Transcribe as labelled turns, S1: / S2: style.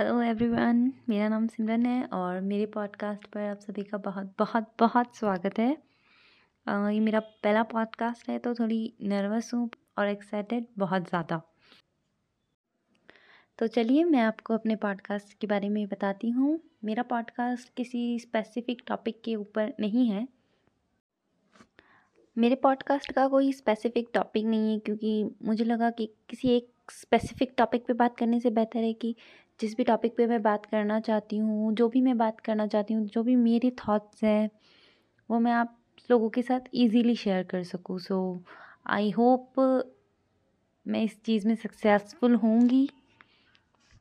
S1: Hello everyone मेरा नाम सिमरन है और मेरे पॉडकास्ट पर आप सभी का बहुत बहुत बहुत स्वागत है। अ, ये मेरा पहला पॉडकास्ट है तो थोड़ी नर्वस हूँ और एक्साइटेड बहुत ज़्यादा। तो चलिए मैं आपको अपने पॉडकास्ट के बारे में बताती हूँ। मेरा पॉडकास्ट किसी स्पेसिफिक टॉपिक के ऊपर नहीं है। मेरे पॉडकास्ट का कोई स्पेसिफिक टॉपिक नहीं है, क्योंकि मुझे लगा कि किसी एक स्पेसिफिक टॉपिक पे बात करने से बेहतर है कि जिस भी टॉपिक पे मैं बात करना चाहती हूँ, जो भी मैं बात करना चाहती हूँ, जो भी मेरे थॉट्स हैं, वो मैं आप लोगों के साथ इजीली शेयर कर सकूँ। सो आई होप मैं इस चीज़ में सक्सेसफुल होंगी